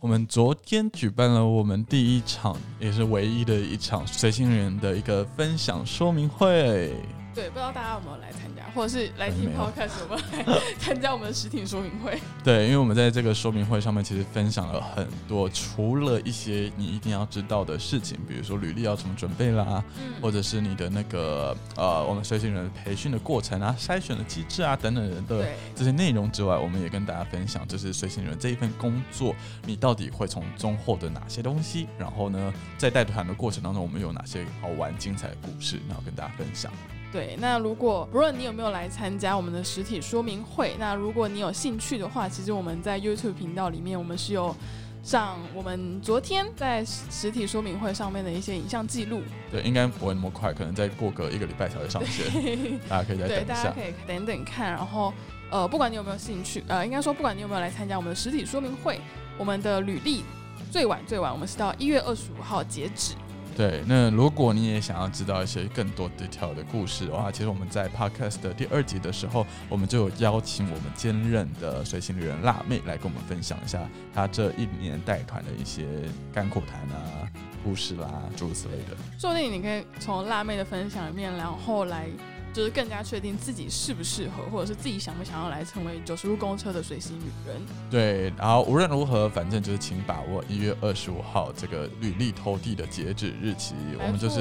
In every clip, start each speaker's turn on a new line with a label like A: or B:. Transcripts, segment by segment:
A: 我们昨天举办了我们第一场，也是唯一的一场随行人的一个分享说明会。
B: 对，不知道大家有没有来参加，或者是来听 podcast 有没有来 参加我们的实体说明会？
A: 对，因为我们在这个说明会上面其实分享了很多，除了一些你一定要知道的事情，比如说履历要怎么准备啦，
B: 嗯，
A: 或者是你的那个呃，我们随行人培训的过程啊、筛选的机制啊等等人的，这些内容之外，我们也跟大家分享，就是随行人这一份工作，你到底会从中获得哪些东西？然后呢，在带团的过程当中，我们有哪些好玩、精彩的故事，然后跟大家分享。
B: 对，那如果不论你有没有来参加我们的实体说明会，那如果你有兴趣的话，其实我们在 YouTube 频道里面，我们是有上我们昨天在实实体说明会上面的一些影像记录，
A: 对，应该不会那么快，可能再过个一个礼拜才会上线，大家可以再等，一下。
B: 大家可以等等看，然后呃，不管你有没有兴趣，呃，应该说不管你有没有来参加我们的实体说明会，我们的履历最晚最晚我们是到一月二十五号截止。
A: 对，那如果你也想要知道一些更多 detail 的故事的话，其实我们在 podcast 的第二集的时候，我们就有邀请我们兼任的随行旅人辣妹来跟我们分享一下她这一年带团的一些干苦谈啊、故事啦，诸如此类的。
B: 说不定你可以从辣妹的分享里面，然后来就是更加确定自己适不适合，或者是自己想不想要来成为九十路公车的随行女人。
A: 对，然后无论如何，反正就是请把握一月二十五号这个履历投递的截止日期，我们就是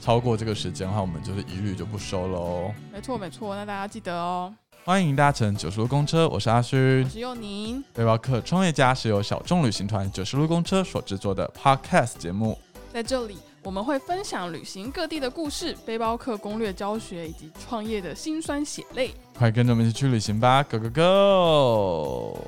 A: 超过这个时间的话，我们就是一律就不收喽。
B: 没错没错，那大家记得哦。
A: 欢迎搭乘九十路公车，我是阿勋
B: 我。是佑宁，
A: 背包客创业家是由小众旅行团九十路公车所制作的 Podcast 节目。
B: 在这里我们会分享旅行各地的故事、背包客攻略教学以及创业的辛酸血泪。
A: 快跟着我们一起去旅行吧，Go Go Go！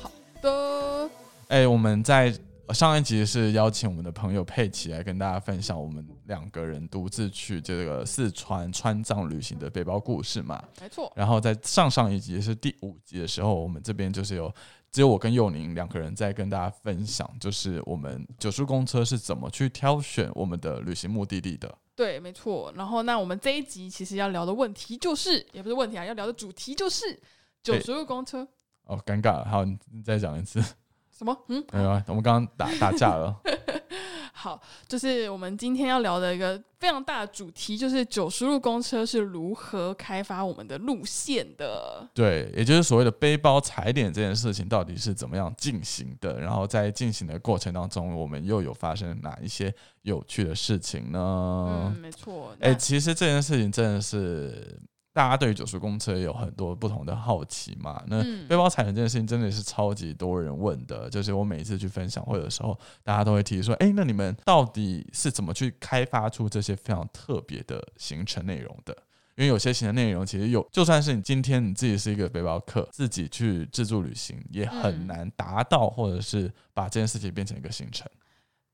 B: 好的，
A: 哎，我们在上一集是邀请我们的朋友佩奇来跟大家分享我们两个人独自去这个四川川藏旅行的背包故事嘛。
B: 没错，
A: 然后在上上一集是第五集的时候，我们这边就是有只有我跟佑宁两个人在跟大家分享，就是我们九叔公车是怎么去挑选我们的旅行目的地的。
B: 对，没错。然后，那我们这一集其实要聊的问题就是，也不是问题啊，要聊的主题就是九十路公车。
A: 哦，尴尬了，好，你你再讲一次。
B: 什么？嗯，
A: 没有啊，我们刚刚打打架了。
B: 好，就是我们今天要聊的一个非常大的主题，就是九十路公车是如何开发我们的路线的。
A: 对，也就是所谓的背包踩点这件事情到底是怎么样进行的？然后在进行的过程当中，我们又有发生哪一些有趣的事情呢？
B: 嗯，没错。
A: 哎、
B: 那
A: 其实这件事情真的是大家对于九叔公车有很多不同的好奇嘛。那
B: 嗯
A: 背包踩点这件事情真的是超级多人问的，就是我每一次去分享会的时候，大家都会提说：“哎、那你们到底是怎么去开发出这些非常特别的行程内容的？”因为有些行程内容其实有，就算是你今天你自己是一个背包客，自己去自助旅行，也很
B: 嗯
A: 难达到，或者是把这件事情变成一个行程。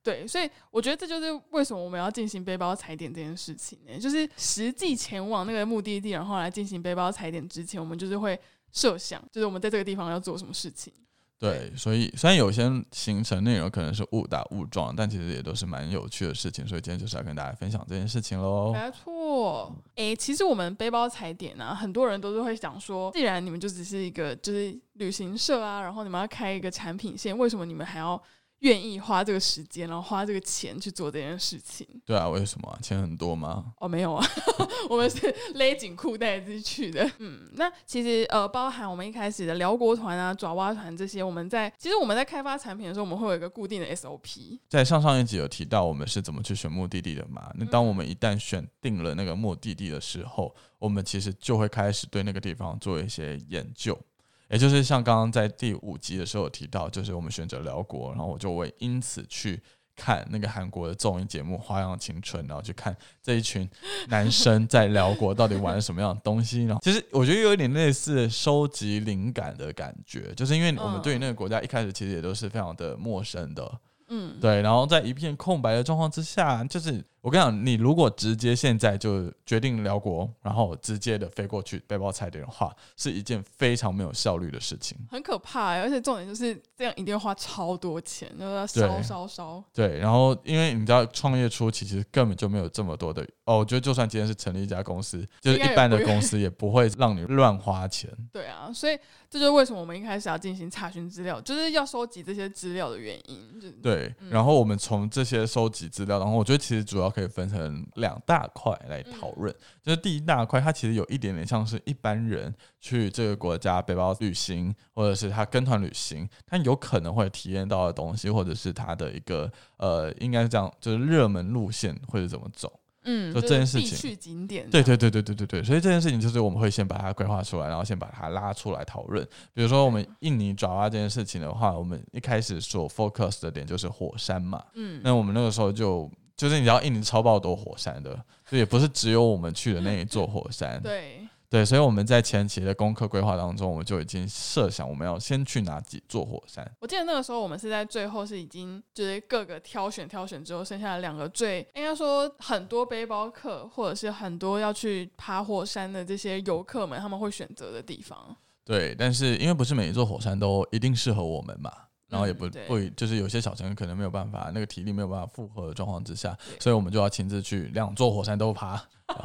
B: 对，所以我觉得这就是为什么我们要进行背包踩点这件事情呢？就是实际前往那个目的地，然后来进行背包踩点之前，我们就是会设想，就是我们在这个地方要做什么事情。
A: 对，所以虽然有些行程内容可能是误打误撞，但其实也都是蛮有趣的事情，所以今天就是要跟大家分享这件事情喽。
B: 没错，诶，其实我们背包踩点啊，很多人都是会想说，既然你们就只是一个就是旅行社啊，然后你们要开一个产品线，为什么你们还要愿意花这个时间，然后花这个钱去做这件事情？
A: 对啊，为什么啊钱很多吗？
B: 哦，没有啊，我们是 勒紧裤带自己去的。嗯，那其实呃，包含我们一开始的辽国团啊、爪哇团这些，我们在其实我们在开发产品的时候，我们会有一个固定的 SOP。
A: 在上上一集有提到我们是怎么去选目的地的嘛？那当我们一旦选定了那个目的地的时候，我们其实就会开始对那个地方做一些研究。也就是像刚刚在第五集的时候有提到，就是我们选择辽国，然后我就会因此去看那个韩国的综艺节目《花样青春》，然后去看这一群男生在辽国到底玩了什么样的东西。然后其实我觉得有一点类似收集灵感的感觉，就是因为我们对于那个国家一开始其实也都是非常的陌生的，
B: 嗯，
A: 对，然后在一片空白的状况之下，就是我跟你讲，你如果直接现在就决定辽国，然后直接的飞过去背包菜点的话，是一件非常没有效率的事情。
B: 很可怕、欸，而且重点就是这样一定要花超多钱，就是要烧烧烧。
A: 对，然后因为你知道创业初期其实根本就没有这么多的哦，我觉得就算今天是成立一家公司，就是一般的公司也不会让你乱花钱。
B: 对啊，所以这就是为什么我们一开始要进行查询资料，就是要收集这些资料的原因。
A: 对，
B: 嗯
A: 然后我们从这些收集资料，然后我觉得其实主要可以分成两大块来讨论。
B: 嗯
A: 就是第一大块，它其实有一点点像是一般人去这个国家背包旅行，或者是他跟团旅行，他有可能会体验到的东西，或者是他的一个呃，应该是这样，就是热门路线或者怎么走。
B: 嗯，
A: 就
B: 就
A: 这件事情
B: 必去景点。
A: 对对对对对对对，所以这件事情就是我们会先把它规划出来，然后先把它拉出来讨论。比如说我们印尼爪哇这件事情的话，我们一开始所 focus 的点就是火山嘛，
B: 嗯，
A: 那我们那个时候就就是你知道印尼超爆多火山的，就也不是只有我们去的那一座火山，
B: 对，
A: 对，所以我们在前期的功课规划当中，我们就已经设想我们要先去哪几座火山。
B: 我记得那个时候我们是在最后是已经就是各个挑选挑选之后，剩下的两个最应该说很多背包客或者是很多要去爬火山的这些游客们他们会选择的地方。
A: 对，但是因为不是每一座火山都一定适合我们嘛，然后也不
B: 嗯
A: 不就是有些小城可能没有办法，那个体力没有办法负荷的状况之下，所以我们就要亲自去两座火山都爬。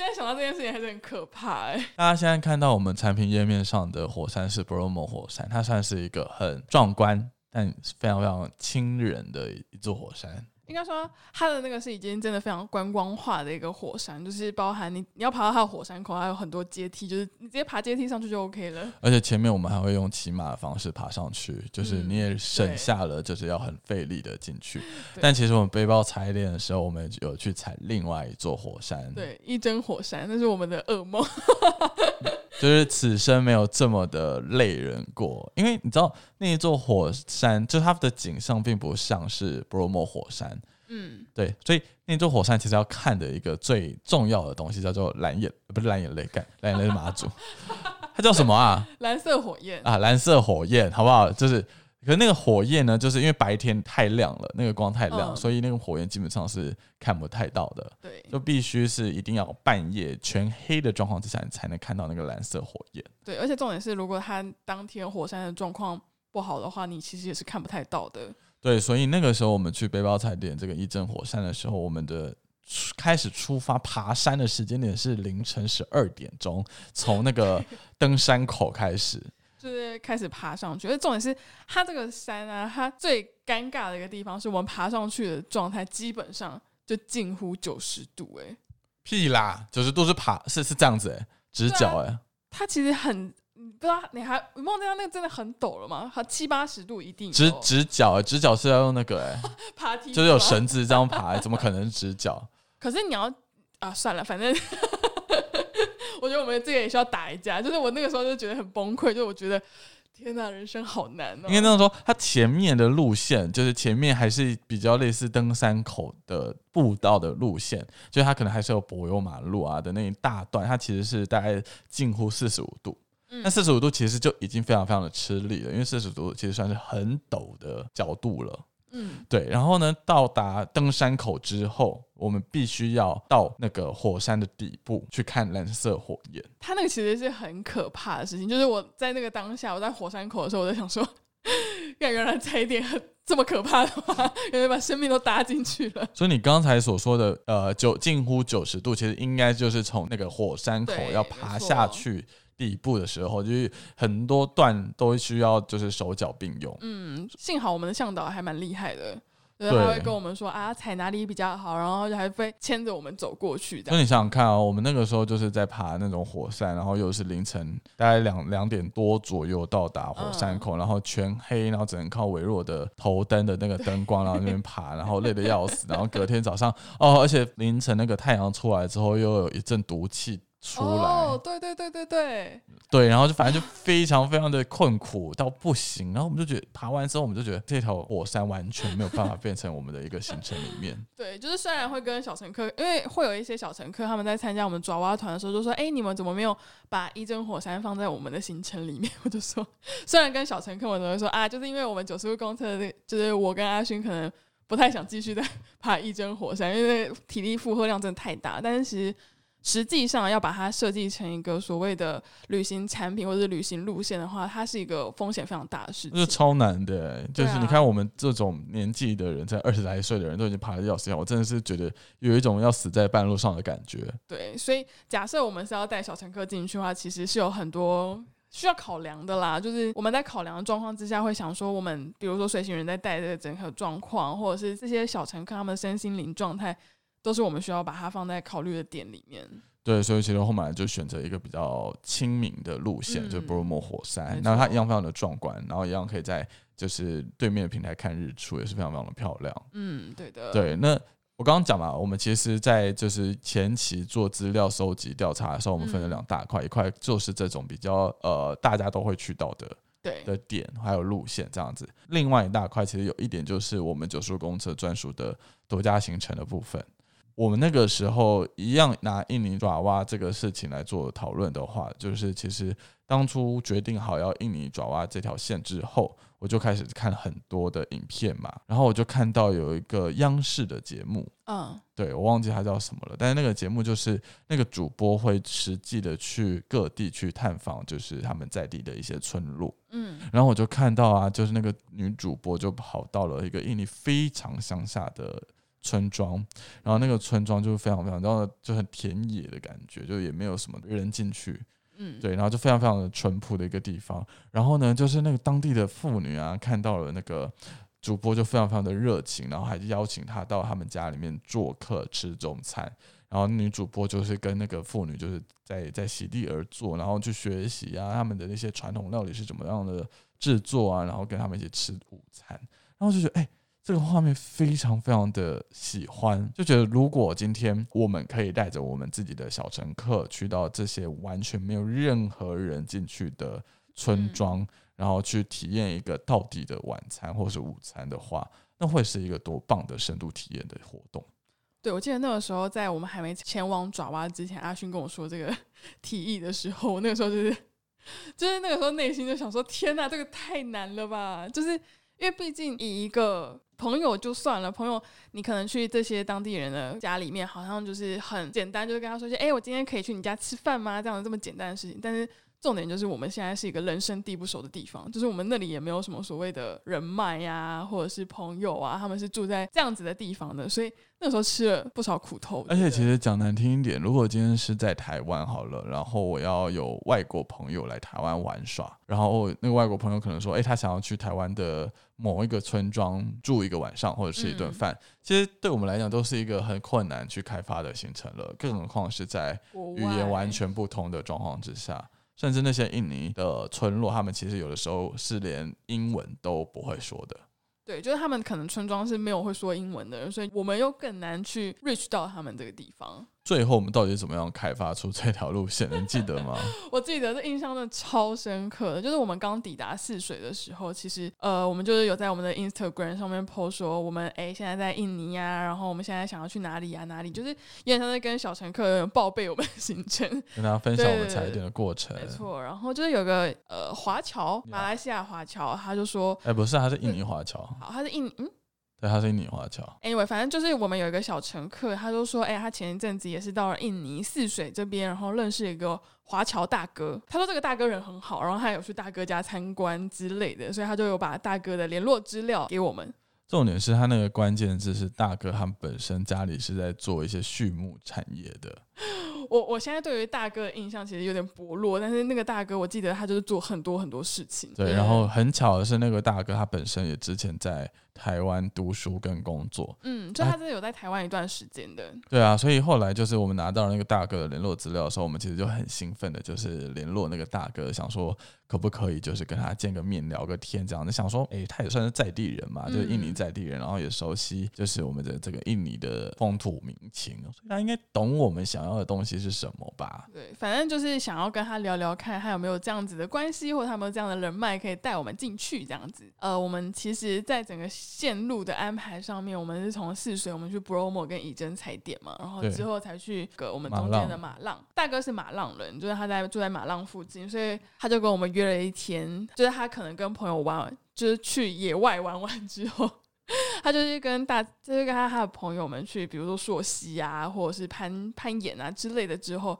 B: 现在想到这件事情还是很可怕哎、
A: 大家现在看到我们产品页面上的火山是 Bromo 火山，它算是一个很壮观但非常非常亲人的一座火山。
B: 应该说，它的那个是已经真的非常观光化的一个火山，就是包含你你要爬到它的火山口，还有很多阶梯，就是你直接爬阶梯上去就 OK 了。
A: 而且前面我们还会用骑马的方式爬上去，就是
B: 嗯
A: 你也省下了就是要很费力的进去。
B: 对
A: 但其实我们背包踩点的时候，我们有去踩另外一座火山，，
B: 对，一真火山，那是我们的噩梦。
A: 就是此生没有这么的累人过。因为你知道那一座火山，就它的景象并不像是 Bromo 火山，
B: 嗯，
A: 对，所以那座火山其实要看的一个最重要的东西叫做蓝眼，呃不是蓝眼泪，干蓝眼泪是马祖，它叫什么啊？
B: 蓝色火焰，
A: 啊，蓝色火焰，好不好？就是，可是那个火焰呢，就是因为白天太亮了，那个光太亮，
B: 嗯
A: 所以那个火焰基本上是看不太到的，
B: 对
A: 就必须是一定要半夜全黑的状况之下，你才能看到那个蓝色火焰。
B: 对，而且重点是，如果它当天火山的状况不好的话，你其实也是看不太到的。
A: 对，所以那个时候我们去背包踩点这个一阵火山的时候，我们的出开始出发爬山的时间点是凌晨十二点钟，从那个登山口开始。
B: 就是开始爬上去，而重点是它这个山啊，它最尴尬的一个地方是我们爬上去的状态基本上就近乎九十度、欸，
A: 屁啦，九十度是爬是是这样子哎、直角哎、
B: 它其实很，你不知道你还你忘记它那个真的很陡了吗？它七八十度一定
A: 直直角、欸，直角是要用那个哎、
B: 爬梯，
A: 就是有。绳子这样爬、怎么可能直角？
B: 可是你要啊，算了，反正我觉得我们这个也需要打一架。就是我那个时候就觉得很崩溃，就我觉得天哪，人生好难哦。
A: 应该这样说，它前面的路线就是前面还是比较类似登山口的步道的路线，就是它可能还是有柏油马路啊的那一大段，它其实是大概近乎四十五度。
B: 嗯
A: 那四十五度其实就已经非常非常的吃力了，因为四十五度其实算是很陡的角度了。
B: 嗯，
A: 对，然后呢，到达登山口之后，我们必须要到那个火山的底部去看蓝色火焰。
B: 它那个其实是很可怕的事情。就是我在那个当下，我在火山口的时候，我在想说，看原来踩一点很这么可怕的话，原来把生命都搭进去了。
A: 所以你刚才所说的，呃，九近乎九十度，其实应该就是从那个火山口要爬下去底部的时候，就是很多段都需要就是手脚并用。
B: 嗯，幸好我们的向导还蛮厉害的，就是
A: 对
B: 他会跟我们说啊，踩哪里比较好，然后还会牵着我们走过去这样。
A: 所以你想想看啊、我们那个时候就是在爬那种火山，然后又是凌晨大概两两点多左右到达火山口，然后全黑，然后只能靠微弱的头灯的那个灯光，然后那边爬，然后累得要死，然后隔天早上哦，而且凌晨那个太阳出来之后，又有一阵毒气出来，
B: 哦，对对对对对，
A: 对，然后就反正就非常非常的困苦到不行，然后我们就觉得爬完之后，我们就觉得这条火山完全没有办法变成我们的一个行程里面。
B: 对，就是虽然会跟小乘客，因为会有一些小乘客他们在参加我们爪哇团的时候，就说：“哎、你们怎么没有把一真火山放在我们的行程里面？” 我就说，虽然跟小乘客们都会说啊，就是因为我们九十度公车的，就是我跟阿勋可能不太想继续再 爬一针火山，因为体力负荷量真的太大。但是其实实际上要把它设计成一个所谓的旅行产品或者是旅行路线的话，它是一个风险非常大的事情。
A: 这是超难的，就是你看我们这种年纪的人，在二十来岁的人都已经爬得要死要活，我真的是觉得有一种要死在半路上的感觉。
B: 对，所以假设我们是要带小乘客进去的话，其实是有很多需要考量的啦。就是我们在考量的状况之下，会想说，我们比如说随行人在带的整个状况，或者是这些小乘客他们的身心灵状态，都是我们需要把它放在考虑的点里面。
A: 对，所以其实后面就选择一个比较亲民的路线，
B: 嗯
A: 就是波罗莫火山
B: 没，
A: 然后它一样非常的壮观，然后一样可以在就是对面的平台看日出，也是非常非常的漂亮。
B: 嗯，对的，
A: 对，那我刚刚讲嘛，我们其实，在就是前期做资料收集调查的时候，我们分了
B: 嗯
A: 两大块，一块就是这种比较呃大家都会去到的
B: 对
A: 的点，还有路线这样子。另外一大块其实有一点就是我们九十路公车专属的独家行程的部分。我们那个时候一样拿印尼爪哇这个事情来做讨论的话，就是其实当初决定好要印尼爪哇这条线之后，我就开始看很多的影片嘛，然后我就看到有一个央视的节目，
B: 嗯
A: 对我忘记它叫什么了，但是那个节目就是那个主播会实际的去各地去探访，就是他们在地的一些村落。
B: 嗯
A: 然后我就看到啊，就是那个女主播就跑到了一个印尼非常乡下的村庄，然后那个村庄就是非常非常，然后就很田野的感觉，就也没有什么人进去，
B: 嗯，
A: 对，然后就非常非常的淳朴的一个地方。然后呢，就是那个当地的妇女啊，看到了那个主播就非常非常的热情，然后还邀请他到他们家里面做客吃中餐。然后女主播就是跟那个妇女就是在在席地而坐，然后去学习啊他们的那些传统料理是怎么样的制作啊，然后跟他们一起吃午餐，然后就觉得哎。这个画面非常非常的喜欢，就觉得如果今天我们可以带着我们自己的小乘客去到这些完全没有任何人进去的村庄，然后去体验一个到底的晚餐或是午餐的话，那会是一个多棒的深度体验的活动。
B: 对，我记得那个时候在我们还没前往爪哇之前，阿勋跟我说这个 提议的时候，我那个时候就是就是那个时候内心就想说：天哪，这个太难了吧！就是因为毕竟以一个朋友就算了，朋友你可能去这些当地人的家里面，好像就是很简单，就是跟他说些：哎、我今天可以去你家吃饭吗？这样这么简单的事情，但是。重点就是我们现在是一个人生地不熟的地方，就是我们那里也没有什么所谓的人脉呀、或者是朋友啊，他们是住在这样子的地方的，所以那时候吃了不少苦头。
A: 而且其实讲难听一点，如果今天是在台湾好了，然后我要有外国朋友来台湾玩耍，然后那个外国朋友可能说，诶，他想要去台湾的某一个村庄住一个晚上或者吃一顿
B: 嗯
A: 饭，其实对我们来讲都是一个很困难去开发的行程了，更何况是在语言完全不同的状况之下。甚至那些印尼的村落，他们其实有的时候是连英文都不会说的。
B: 对，就是他们可能村庄是没有会说英文的，所以我们又更难去 reach 到他们这个地方。
A: 最后我们到底怎么样开发出这条路线？你记得吗？
B: 我记得这印象真的超深刻的，就是我们刚抵达泗水的时候，其实呃，我们就是有在我们的 Instagram 上面 post 说，我们哎现在在印尼啊，然后我们现在想要去哪里啊哪里，就是有点像在跟小乘客报备我们的行程。
A: 跟大家分享我们
B: 对
A: 踩点的过程。
B: 没错，然后就是有个呃华侨马来西亚华侨，他就说，
A: 哎、不是，他是印尼华侨，
B: 好，他是印嗯。
A: 对，他是印尼华侨。
B: Anyway，反正就是我们有一个小乘客，他就说，哎、他前一阵子也是到了印尼泗水这边，然后认识一个华侨大哥。他说这个大哥人很好，然后他有去大哥家参观之类的，所以他就有把大哥的联络资料给我们。
A: 重点是他那个关键字是大哥，他们本身家里是在做一些畜牧产业的。
B: 我我现在对于大哥的印象其实有点薄弱，但是那个大哥我记得他就是做很多很多事情。
A: 对，然后很巧的是，那个大哥他本身也之前在台湾读书跟工作。
B: 嗯，就他真的有在台湾一段时间的。
A: 对啊，所以后来就是我们拿到那个大哥的联络资料的时候，我们其实就很兴奋的，就是联络那个大哥，想说可不可以就是跟他见个面聊个天这样子。想说，诶，他也算是在地人嘛，就是印尼
B: 嗯
A: 在地人，然后也熟悉就是我们的这个印尼的风土民情，所以他应该懂我们想要的东西是什么吧？
B: 对，反正就是想要跟他聊聊看，他有没有这样子的关系，或者他有没有这样的人脉可以带我们进去这样子。呃，我们其实，在整个线路的安排上面，我们是从泗水，我们去 Bromo 跟以真踩点嘛，然后之后才去个我们中间的马浪。大哥是马浪人，就是他在住在马浪附近，所以他就跟我们约了一天，就是他可能跟朋友玩，就是去野外玩完之后。他就是跟大，就是跟他他的朋友们去，比如说溯溪啊，或者是攀攀岩啊之类的之后，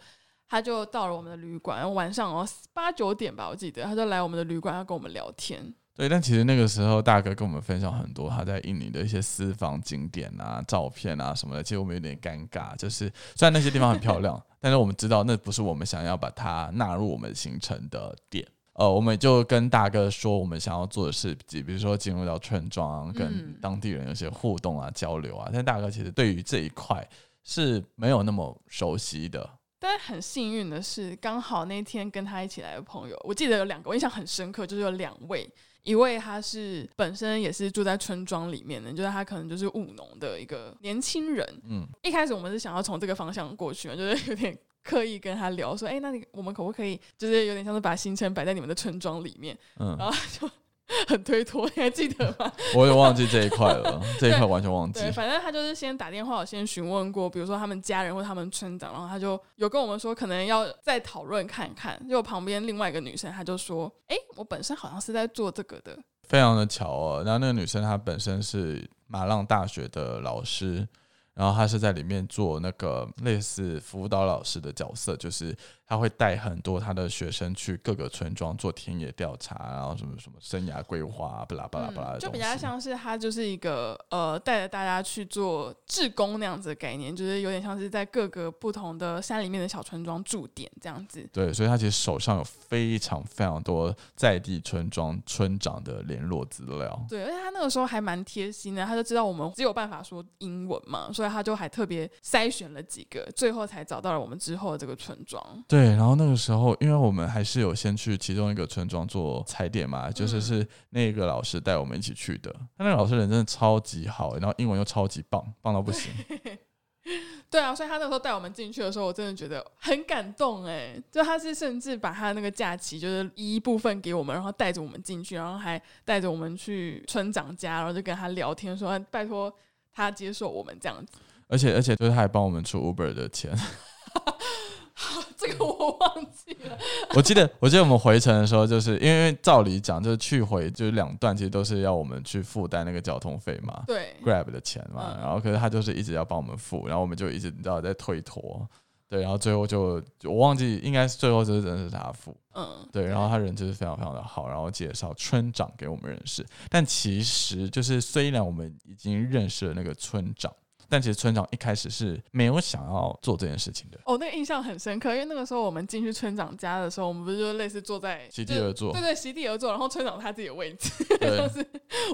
B: 他就到了我们的旅馆，晚上哦八九点吧，我记得他就来我们的旅馆要跟我们聊天。
A: 对，但其实那个时候大哥跟我们分享很多他在印尼的一些私房景点啊、照片啊什么的，其实我们有点尴尬。就是虽然那些地方很漂亮，但是我们知道那不是我们想要把它纳入我们行程的点。呃，我们就跟大哥说，我们想要做的事，情比如说进入到村庄，跟
B: 嗯
A: 当地人有些互动啊、交流啊。但大哥其实对于这一块是没有那么熟悉的。
B: 但很幸运的是，刚好那天跟他一起来的朋友，我记得有两个，我印象很深刻，就是有两位，一位他是本身也是住在村庄里面的，就是他可能就是务农的一个年轻人。
A: 嗯，
B: 一开始我们是想要从这个方向过去嘛，就是有点刻意跟他聊说，哎、那你我们可不可以，就是有点像是把行程摆在你们的村庄里面，
A: 嗯
B: 然，后他就 很推脱，你还记得吗？
A: 我也忘记这一块了，这一块完全忘记
B: 对，。反正他就是先打电话，我先询问过，比如说他们家人或他们村长，然后他就有跟我们说，可能要再讨论看看。结果旁边另外一个女生，她就说：“哎、我本身好像是在做这个的。
A: 非常的巧哦。然后那个女生她本身是马浪大学的老师，然后他是在里面做那个类似辅导老师的角色，就是她会带很多他的学生去各个村庄做田野调查，然后什么什么生涯规划，巴拉巴拉巴拉
B: 就比较像是他就是一个呃带着大家去做志工那样子的概念，就是有点像是在各个不同的山里面的小村庄驻点这样子。
A: 对，所以他其实手上有非常非常多在地村庄村长的联络资料。
B: 对，而且他那个时候还蛮贴心的，他就知道我们只有办法说英文嘛，所以他就还特别筛选了几个，最后才找到了我们之后的这个村庄。
A: 对，然后那个时候，因为我们还是有先去其中一个村庄做踩点嘛，就是
B: 嗯
A: 是那个老师带我们一起去的。他那个老师人真的超级好，然后英文又超级棒，棒到不行。
B: 对啊，所以他那时候带我们进去的时候，我真的觉得很感动哎。就他是甚至把他那个假期就是一部分给我们，然后带着我们进去，然后还带着我们去村长家，然后就跟他聊天说，啊拜托他接受我们这样子。
A: 而且而且就是他还帮我们出 Uber 的钱。
B: 这个我忘记了。
A: 我记得我记得我们回程的时候，就是因为照理讲，就是去回就是两段，其实都是要我们去负担那个交通费嘛。
B: 对
A: ，Grab 的钱嘛，
B: 嗯
A: 然后可是他就是一直要帮我们付，然后我们就一直你知道在推脱，对，然后最后就我忘记应该是最后就是真的是他付，
B: 嗯，
A: 对，然后他人就是非常非常的好，然后介绍村长给我们认识。但其实就是虽然我们已经认识了那个村长，但其实村长一开始是没有想要做这件事情的，
B: 哦，那个印象很深刻，因为那个时候我们进去村长家的时候，我们不是就类似坐在
A: 席地而坐
B: 对对，席地而坐，然后村长他自己的位置，就是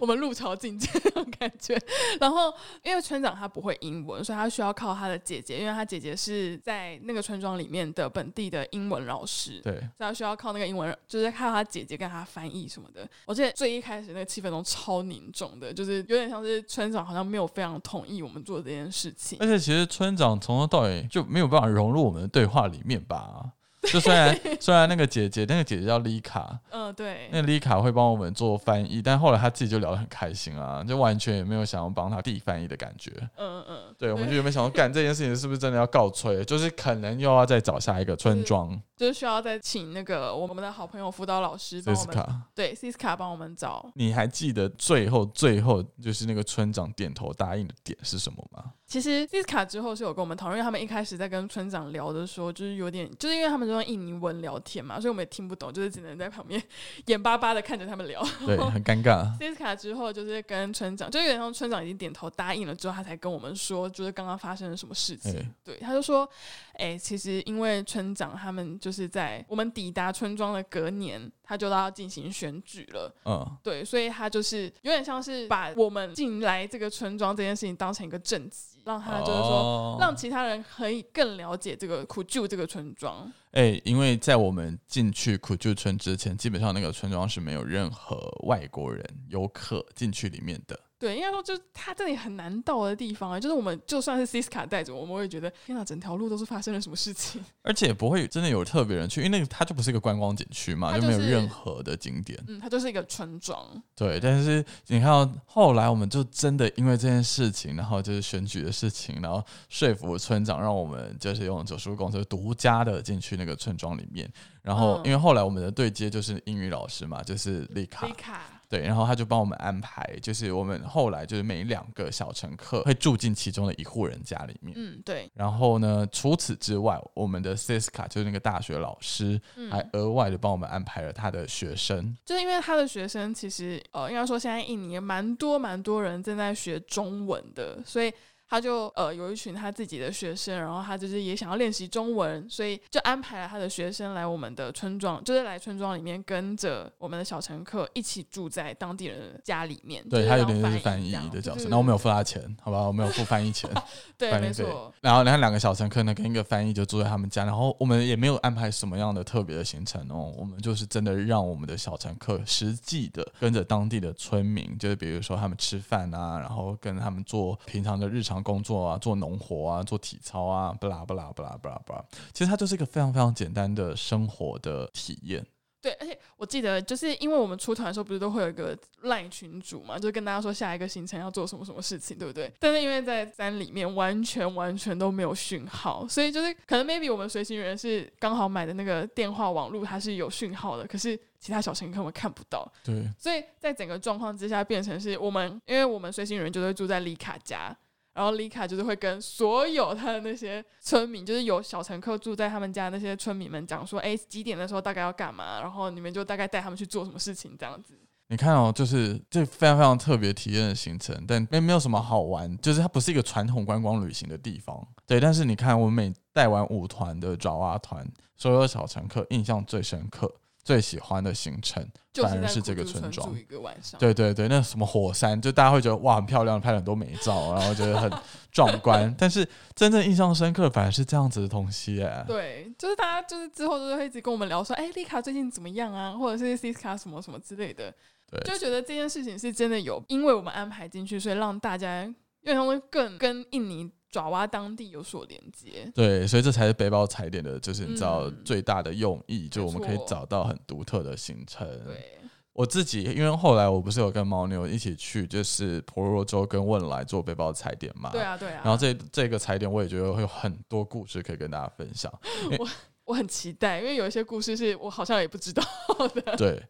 B: 我们入朝觐见那种感觉。然后因为村长他不会英文，所以他需要靠他的姐姐，因为他姐姐是在那个村庄里面的本地的英文老师。
A: 对，
B: 所以他需要靠那个英文，就是靠他姐姐跟他翻译什么的。我记得最一开始那个气氛都超凝重的，就是有点像是村长好像没有非常同意我们做这件事情。
A: 而且其实村长从头到尾就没有办法融入我们的对话里面吧。就虽然虽然那个姐姐，那个姐姐叫丽卡，
B: 嗯，对，
A: 那丽卡会帮我们做翻译，但后来她自己就聊得很开心啊，就完全也没有想要帮她弟翻译的感觉。
B: 嗯嗯，
A: 对，我们就有没有想到干这件事情是不是真的要告吹？就是可能又要再找下一个村庄
B: 就是需要再请那个我们的好朋友辅导老师帮我们，
A: 这斯卡。
B: 对 c i s 卡帮我们找。
A: 你还记得最后最后就是那个村长点头答应的点是什么吗？
B: 其实 c i s 卡之后是有跟我们讨论，因为他们一开始在跟村长聊的时候，就是有点，就是因为他们都用印尼文聊天嘛，所以我们也听不懂，就是只能在旁边眼巴巴的看着他们聊。
A: 对，很尴尬。
B: c i s 卡之后就是跟村长，就有点像村长已经点头答应了之后，他才跟我们说，就是刚刚发生了什么事情。
A: 哎
B: 对，他就说，哎、其实因为村长他们就是在我们抵达村庄的隔年，他就要进行选举了。
A: 嗯，
B: 对，所以他就是有点像是把我们进来这个村庄这件事情当成一个政绩，让他就是说。
A: 哦
B: 让其他人可以更了解这个苦救这个村庄，
A: 哎、因为在我们进去苦旧村之前，基本上那个村庄是没有任何外国人游客进去里面的。
B: 对，应该说就是它这里很难到的地方啊，就是我们就算是 Cisca 带着我们，会觉得天哪，整条路都是发生了什么事情。
A: 而且也不会真的有特别人去，因为那个它就不是一个观光景区嘛，
B: 就是
A: 就没有任何的景点。
B: 嗯，它就是一个村庄，
A: 对，但是你看到后来，我们就真的因为这件事情，然后就是选举的事情，然后说服村长，让我们就是用九十五公车独家的进去那个村庄里面。然后
B: 嗯
A: 因为后来我们的对接就是英语老师嘛，就是丽卡
B: 丽，卡，
A: 对，然后他就帮我们安排，就是我们后来就是每两个小乘客会住进其中的一户人家里面。
B: 嗯，对，
A: 然后呢，除此之外，我们的 Siska 就是那个大学老师，
B: 嗯
A: 还额外的帮我们安排了他的学生。
B: 就是因为他的学生其实呃，应该说现在印尼也蛮多蛮多人正在学中文的，所以他就呃有一群他自己的学生，然后他就是也想要练习中文，所以就安排了他的学生来我们的村庄，就是来村庄里面跟着我们的小乘客一起住在当地人的家里面。
A: 对
B: 就是
A: 他有点就是翻译的角色，
B: 对
A: 然后我没有付他钱，好吧，我没有付翻译钱。
B: 对，没错，
A: 然后，然后两个小乘客呢，跟一个翻译就住在他们家，然后我们也没有安排什么样的特别的行程哦，我们就是真的让我们的小乘客实际的跟着当地的村民，就是比如说他们吃饭啊，然后跟他们做平常的日常工作啊，做农活啊，做体操啊，不啦不啦不啦不啦不啦，其实它就是一个非常非常简单的生活的体验。
B: 对，而且我记得，就是因为我们出团的时候，不是都会有一个赖群主嘛，就是跟大家说下一个行程要做什么什么事情，对不对？但是因为在山里面完全完全都没有讯号，所以就是可能 maybe 我们随行人是刚好买的那个电话网络它是有讯号的，可是其他小乘客们看不到，
A: 对，
B: 所以在整个状况之下，变成是我们，因为我们随行人就会住在丽卡家，然后丽卡就是会跟所有他的那些村民，就是有小乘客住在他们家那些村民们讲说，哎，几点的时候大概要干嘛，然后你们就大概带他们去做什么事情这样子。
A: 你看哦，就是这非常非常特别体验的行程，但没没有什么好玩，就是它不是一个传统观光旅行的地方。对，但是你看，我每带完五团的爪哇团，所有小乘客印象最深刻、最喜欢的行程，
B: 就
A: 反而是这个村庄
B: 住一个晚上。
A: 对对对，那什么火山，就大家会觉得哇很漂亮，拍了很多美照，然后 觉得很壮观。但是真正印象深刻，反而是这样子的东西哎。
B: 对，就是大家就是之后就是会一直跟我们聊说，哎，丽卡最近怎么样啊，或者是 C 卡什么什么之类的，
A: 对
B: 就觉得这件事情是真的有，因为我们安排进去，所以让大家因为他们更跟印尼爪哇当地有所连接。
A: 对，所以这才是背包踩点的，就是你知道
B: 嗯
A: 最大的用意，就我们可以找到很独特的行程。
B: 对，
A: 我自己，因为后来我不是有跟牦牛一起去，就是婆罗洲跟汶莱做背包踩点嘛。
B: 对。啊，对啊。
A: 然后这这个踩点，我也觉得会有很多故事可以跟大家分享。
B: 我很期待，因为有一些故事是我好像也不知道的。
A: 对，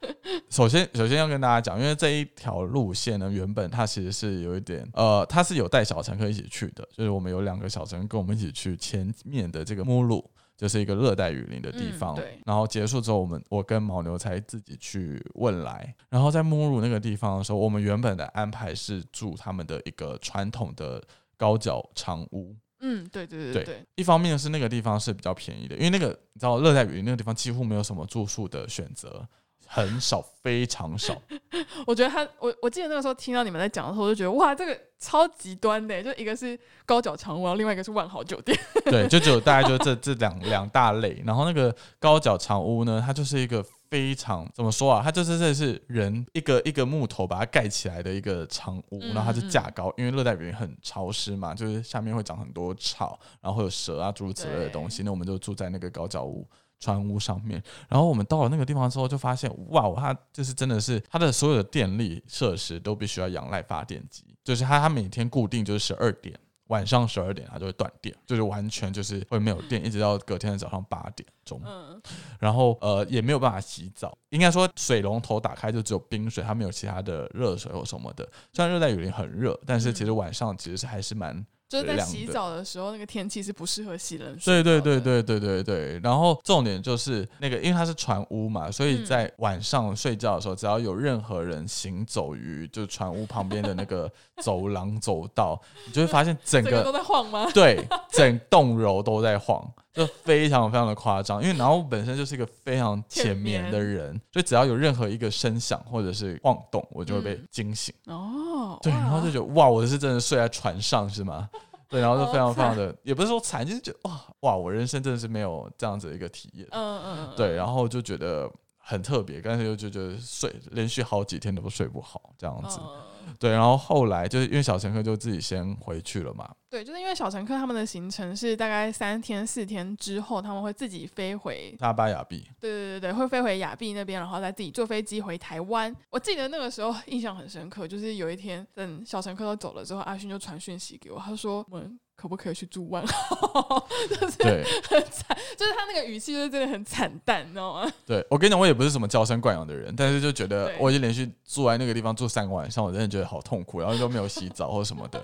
A: 首先首先要跟大家讲，因为这一条路线呢，原本它其实是有一点，呃，它是有带小乘客一起去的，就是我们有两个小乘客跟我们一起去前面的这个目录。就是一个热带雨林的地方，
B: 嗯对
A: 然后结束之后，我们我跟牦牛才自己去问来，然后在目录那个地方的时候，我们原本的安排是住他们的一个传统的高脚长屋，
B: 嗯，对对对
A: 对
B: 对，
A: 一方面是那个地方是比较便宜的，因为那个你知道热带雨林那个地方几乎没有什么住宿的选择，很少，非常少。
B: 我觉得他，我我记得那个时候听到你们在讲的时候，我就觉得哇，这个超极端的，就一个是高脚长屋，然后另外一个是万豪酒店。
A: 对，就只有大概就这这两两大类。然后那个高脚长屋呢，它就是一个非常怎么说啊？它就是这是人一个一个木头把它盖起来的一个长屋，
B: 嗯
A: 然后它是架高，因为热带雨林很潮湿嘛，就是下面会长很多草，然后会有蛇啊诸如此类的东西。那我们就住在那个高脚屋。船屋上面，然后我们到了那个地方之后，就发现哇，它就是真的是它的所有的电力设施都必须要仰赖发电机，就是它它每天固定就是十二点，晚上十二点它就会断电，就是完全就是会没有电，一直到隔天的早上八点钟。
B: 嗯，
A: 然后呃也没有办法洗澡，应该说水龙头打开就只有冰水，它没有其他的热水或什么的。虽然热带雨林很热，但是其实晚上其实是还是蛮
B: 就是在洗澡的时候，那个天气是不适合洗冷水。
A: 对对对。对对对对。然后重点就是那个，因为它是船屋嘛，所以
B: 嗯
A: 在晚上睡觉的时候，只要有任何人行走于就是船屋旁边的那个走廊走道，你就会发现整个
B: 整个都在晃吗？
A: 对，整栋楼都在晃，就非常非常的夸张。因为然后本身就是一个非常浅眠的人，所以只要有任何一个声响或者是晃动，我就会被
B: 嗯
A: 惊醒。
B: 哦，
A: 对，然后就觉得哇，我是真的睡在船上是吗？对，然后就非常非常的，也不是说惨，就是觉得哇哇，我人生真的是没有这样子的一个体验。
B: 嗯嗯嗯，
A: 对，然后就觉得很特别，但是又就觉得睡连续好几天都睡不好这样子。
B: 嗯
A: 对，然后后来就是因为小乘客就自己先回去了嘛，
B: 对，就是因为小乘客他们的行程是大概三天四天之后，他们会自己飞回
A: 大巴亚庇。
B: 对对对对，会飞回亚庇那边，然后再自己坐飞机回台湾。我记得那个时候印象很深刻，就是有一天等小乘客都走了之后，阿勋就传讯息给我，他说我们可不可以去住万豪？就是
A: 对
B: 很惨，就是他那个语气就是真的很惨淡，你知道吗？
A: 对，我跟你讲，我也不是什么娇生惯养的人，但是就觉得我已经连续住在那个地方住三个晚上，我真的觉得好痛苦，然后都没有洗澡或什么的，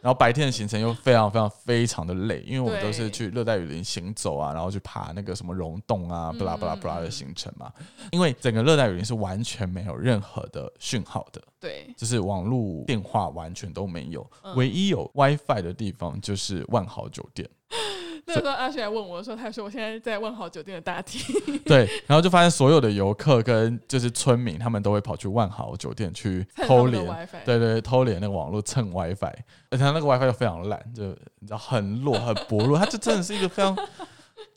A: 然后白天的行程又非常非常非常的累，因为我们都是去热带雨林行走啊，然后去爬那个什么溶洞啊，
B: 嗯
A: 不拉不拉不拉的行程嘛，因为整个热带雨林是完全没有任何的讯号的。
B: 对，
A: 就是网络电话完全都没有，
B: 嗯。
A: 唯一有 WiFi 的地方就是万豪酒店。
B: 那个时候阿雪来问我的时候，他说我现在在万豪酒店的大厅，
A: 对，然后就发现所有的游客跟就是村民，他们都会跑去万豪酒店去偷连
B: ，WiFi，
A: 对对，对偷连那个网络蹭 WiFi，而且它那个 WiFi 又非常烂，就你知道很弱很薄弱，它就真的是一个非常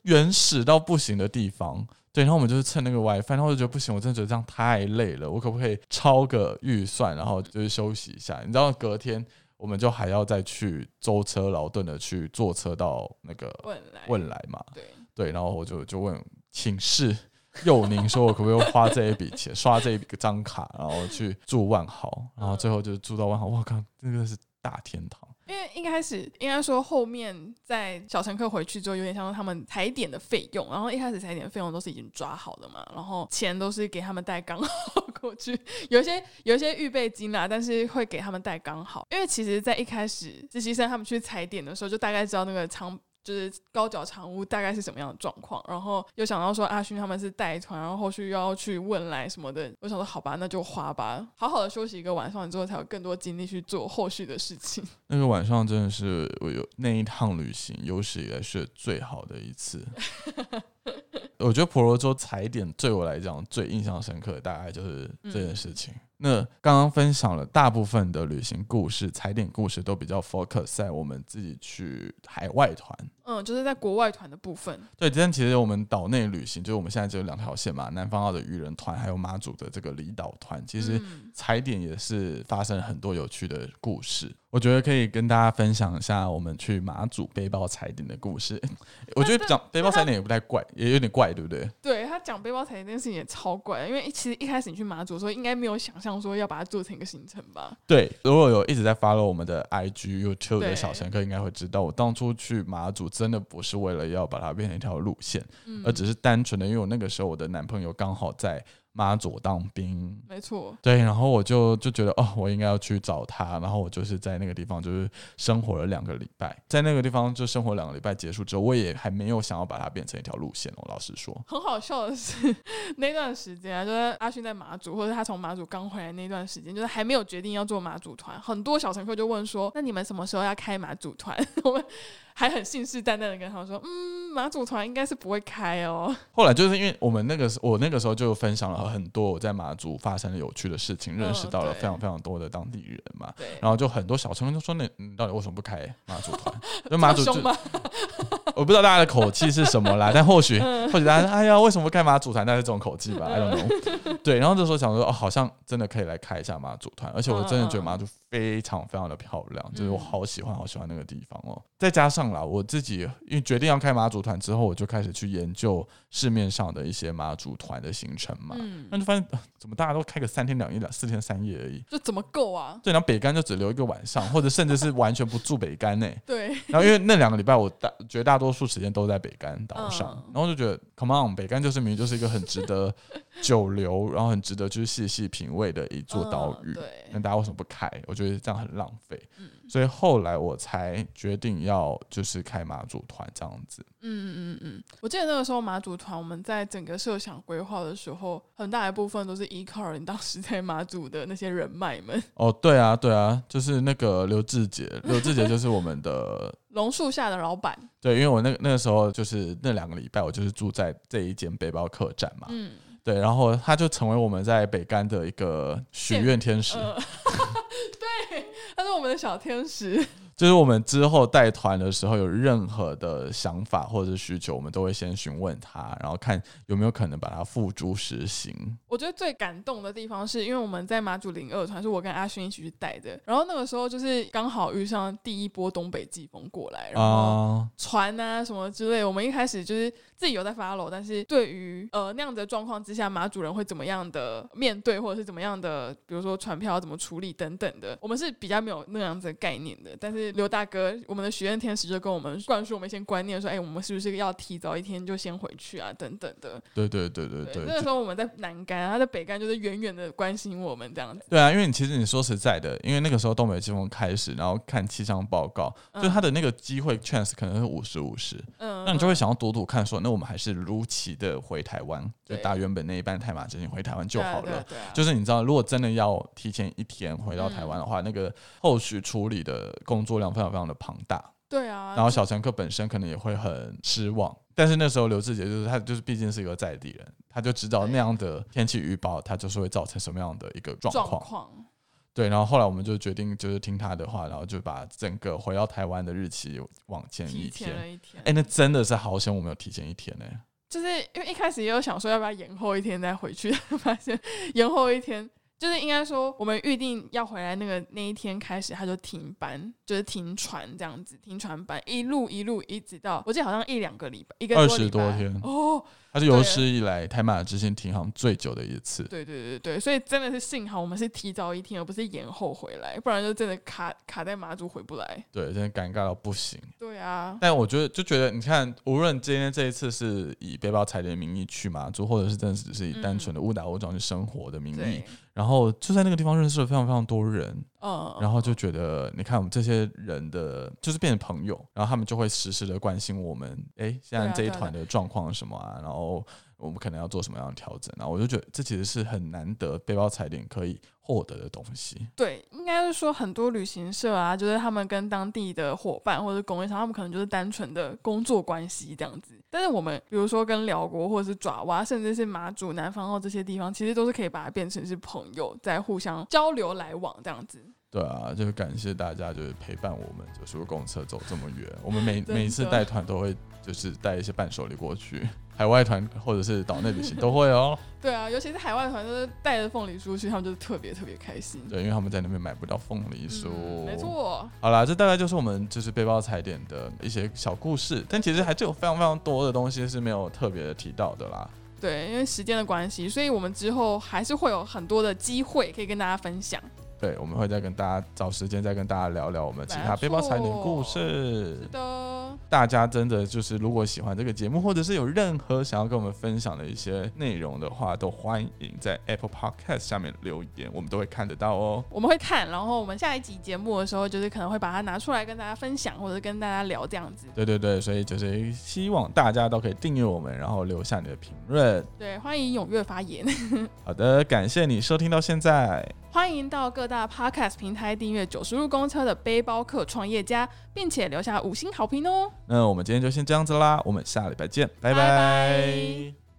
A: 原始到不行的地方。对，然后我们就是蹭那个 WiFi，然后我就觉得不行，我真的觉得这样太累了，我可不可以超个预算，然后就是休息一下？你知道隔天我们就还要再去舟车劳顿的去坐车到那个
B: 问来
A: 汶莱嘛，
B: 对，
A: 对，然后我就就问请示佑宁说，我可不可以花这一笔钱，刷这一张卡，然后去住万豪，然后最后就是住到万豪，我靠，那个是大天堂。
B: 因为一开始应该说后面在小乘客回去之后，有点像他们踩点的费用，然后一开始踩点费用都是已经抓好的嘛，然后钱都是给他们带刚好过去，有一些有一些预备金啦，但是会给他们带刚好，因为其实在一开始实习生他们去踩点的时候，就大概知道那个仓。就是高脚长屋大概是什么样的状况，然后又想到说阿勋他们是带团，然后后续又要去问来什么的，我想说好吧，那就花吧，好好的休息一个晚上之后，才有更多精力去做后续的事情。
A: 那个晚上真的是我有那一趟旅行有史以来是最好的一次。我觉得婆罗洲踩点对我来讲最印象深刻的大概就是这件事情。那刚刚分享了大部分的旅行故事、踩点故事都比较 focus 在我们自己去海外团。
B: 嗯，就是在国外团的部分，
A: 对，今天其实我们岛内旅行，就是我们现在只有两条线嘛，南方澳的渔人团，还有马祖的这个离岛团。其实
B: 嗯
A: 踩点也是发生了很多有趣的故事，我觉得可以跟大家分享一下我们去马祖背包踩点的故事。我觉得讲背包踩点也不太怪，也有点怪，对不对？
B: 对他讲背包踩点这件事情也超怪，因为其实一开始你去马祖的时候，应该没有想象说要把它做成一个行程吧？
A: 对，如果有一直在 follow 我们的 IG、YouTube 的小乘客，应该会知道，我当初去马祖真的不是为了要把它变成一条路线，
B: 嗯
A: 而只是单纯的因为我那个时候我的男朋友刚好在马祖当兵，
B: 没错，
A: 对，然后我就就觉得哦，我应该要去找他，然后我就是在那个地方就是生活了两个礼拜，在那个地方就生活两个礼拜结束之后，我也还没有想要把它变成一条路线哦，老实说。
B: 很好笑的是 那段时间啊，就是阿勋在马祖，或者他从马祖刚回来那段时间，就是还没有决定要做马祖团，很多小乘客就问说：“那你们什么时候要开马祖团？” 我们还很信誓旦旦的跟他们说：“嗯，马祖团应该是不会开哦。
A: 后来就是因为我们那个时我那个时候就分享了很多我在马祖发生的有趣的事情，认识到了非常非常多的当地人嘛”。
B: 对，
A: 然后就很多小村民就说：“那你到底为什么不开马祖团？” 就马祖？我不知道大家的口气是什么啦，但或许或许大家哎呀，为什么不开马祖团？大概是这种口气吧，I don't know。对，然后这时候想说，哦，好像真的可以来开一下马祖团，而且我真的觉得马祖非常非常的漂亮，就是我好喜欢好喜欢那个地方哦。再加上啦，我自己因为决定要开马祖团之后，我就开始去研究市面上的一些马祖团的行程嘛，
B: 嗯，
A: 那就发现、呃怎么大家都开个三天两夜、两四天三夜而已。
B: 这怎么够啊？
A: 对，然后北干就只留一个晚上，或者甚至是完全不住北干呢、
B: 对，
A: 然后因为那两个礼拜我大绝大多数时间都在北干岛上，
B: 嗯。
A: 然后就觉得 come on，北干就是明明就是一个很值得久留，然后很值得就是细细品味的一座岛屿。
B: 嗯对
A: 那，大家为什么不开？我觉得这样很浪费，
B: 嗯
A: 所以后来我才决定要就是开马祖团这样子。
B: 嗯嗯嗯嗯，我记得那个时候马祖团，我们在整个设想规划的时候，很大一部分都是依靠你当时在马祖的那些人脉们。
A: 哦，对啊，对啊，就是那个刘志杰，刘志杰就是我们的。
B: 榕树下的老板，
A: 对，因为我那那个时候就是那两个礼拜，我就是住在这一间背包客栈嘛，
B: 嗯，
A: 对，然后他就成为我们在北干的一个许愿天使，
B: 对，他是我们的小天使。
A: 就是我们之后带团的时候有任何的想法或者是需求，我们都会先询问他，然后看有没有可能把它付诸实行。
B: 我觉得最感动的地方是因为我们在马祖零二团，是我跟阿勋一起去带的，然后那个时候就是刚好遇上第一波东北季风过来，然后
A: 啊，
B: 船啊什么之类，我们一开始就是自己有在 follow，但是对于呃那样的状况之下，马主人会怎么样的面对，或者是怎么样的，比如说船票要怎么处理等等的，我们是比较没没有那样子的概念的。但是刘大哥，我们的许愿天使就跟我们灌输我们一些观念，说，哎，我们是不是要提早一天就先回去啊？等等的。
A: 对对对对对。
B: 那个时候我们在南干，他在北干就是远远的关心我们这样子。
A: 对啊，因为你其实你说实在的，因为那个时候东北季风开始，然后看气象报告，就他的那个机会 chance 可能是五十五十，嗯，那你就会想要赌赌看，说那我们还是如期的回台湾，就搭原本那一班太马之行回台湾就好了。就是你知道，如果真的要提前一天回到台湾的话，那个后续处理的工作量非常非常的庞大。
B: 对啊，
A: 然后小乘客本身可能也会很失望。但是那时候刘志杰就是他，就是毕竟是一个在地人，他就知道那样的天气预报，他就是会造成什么样的一个状况。对，然后后来我们就决定就是听他的话，然后就把整个回到台湾的日期往前一天。哎，那真的是好险，我们有提前一天呢。
B: 就是因为一开始也有想说要不要延后一天再回去，发现延后一天。就是应该说，我们预定要回来那个那一天开始，他就停班，就是停船这样子，停船班，一路一路一直到，我记得好像一两个礼拜，一个
A: 二十多天哦。它是有史以来台马之星停航最久的一次。
B: 对对对对，所以真的是幸好我们是提早一天，而不是延后回来，不然就真的卡卡在马祖回不来。
A: 对，真的尴尬到不行。
B: 对啊。
A: 但我觉得就觉得，你看，无论今天这一次是以背包踩点名义去马祖，或者是真的只是以单纯的误打误撞去生活的名义。然后就在那个地方认识了非常非常多人，嗯，然后就觉得你看我们这些人的，就是变成朋友，然后他们就会时时的关心我们，哎，现在这一团的状况是什么啊？然后我们可能要做什么样的调整？然后我就觉得这其实是很难得背包踩点可以。获得的东西，
B: 对，应该是说很多旅行社啊，就是他们跟当地的伙伴或者供应商，他们可能就是单纯的工作关系这样子。但是我们比如说跟辽国或者是爪哇，甚至是马祖、南方澳这些地方，其实都是可以把它变成是朋友，在互相交流来往这样子。
A: 对啊，就是感谢大家，就是陪伴我们，就是公车走这么远。我们每 每一次带团都会，就是带一些伴手礼过去。海外团或者是岛内旅行都会哦。
B: 对啊，尤其是海外团，就是带着凤梨酥去，他们就是特别特别开心。
A: 对，因为他们在那边买不到凤梨酥。
B: 没错。
A: 好啦，这大概就是我们就是背包踩点的一些小故事，但其实还是有非常非常多的东西是没有特别的提到的啦。
B: 对，因为时间的关系，所以我们之后还是会有很多的机会可以跟大家分享。
A: 对，我们会再跟大家找时间再跟大家聊聊我们其他背包踩点故事。
B: 是的，
A: 大家真的就是如果喜欢这个节目，或者是有任何想要跟我们分享的一些内容的话，都欢迎在 Apple Podcast 下面留言，我们都会看得到哦。
B: 我们会看，然后我们下一集节目的时候，就是可能会把它拿出来跟大家分享，或者跟大家聊这样子。
A: 对对对，所以就是希望大家都可以订阅我们，然后留下你的评论。
B: 对，欢迎踊跃发言。
A: 好的，感谢你收听到现在。
B: 欢迎到各大 podcast 平台订阅九十路公车的背包客创业家，并且留下五星好评哦。
A: 那我们今天就先这样子啦，我们下礼拜见，拜拜。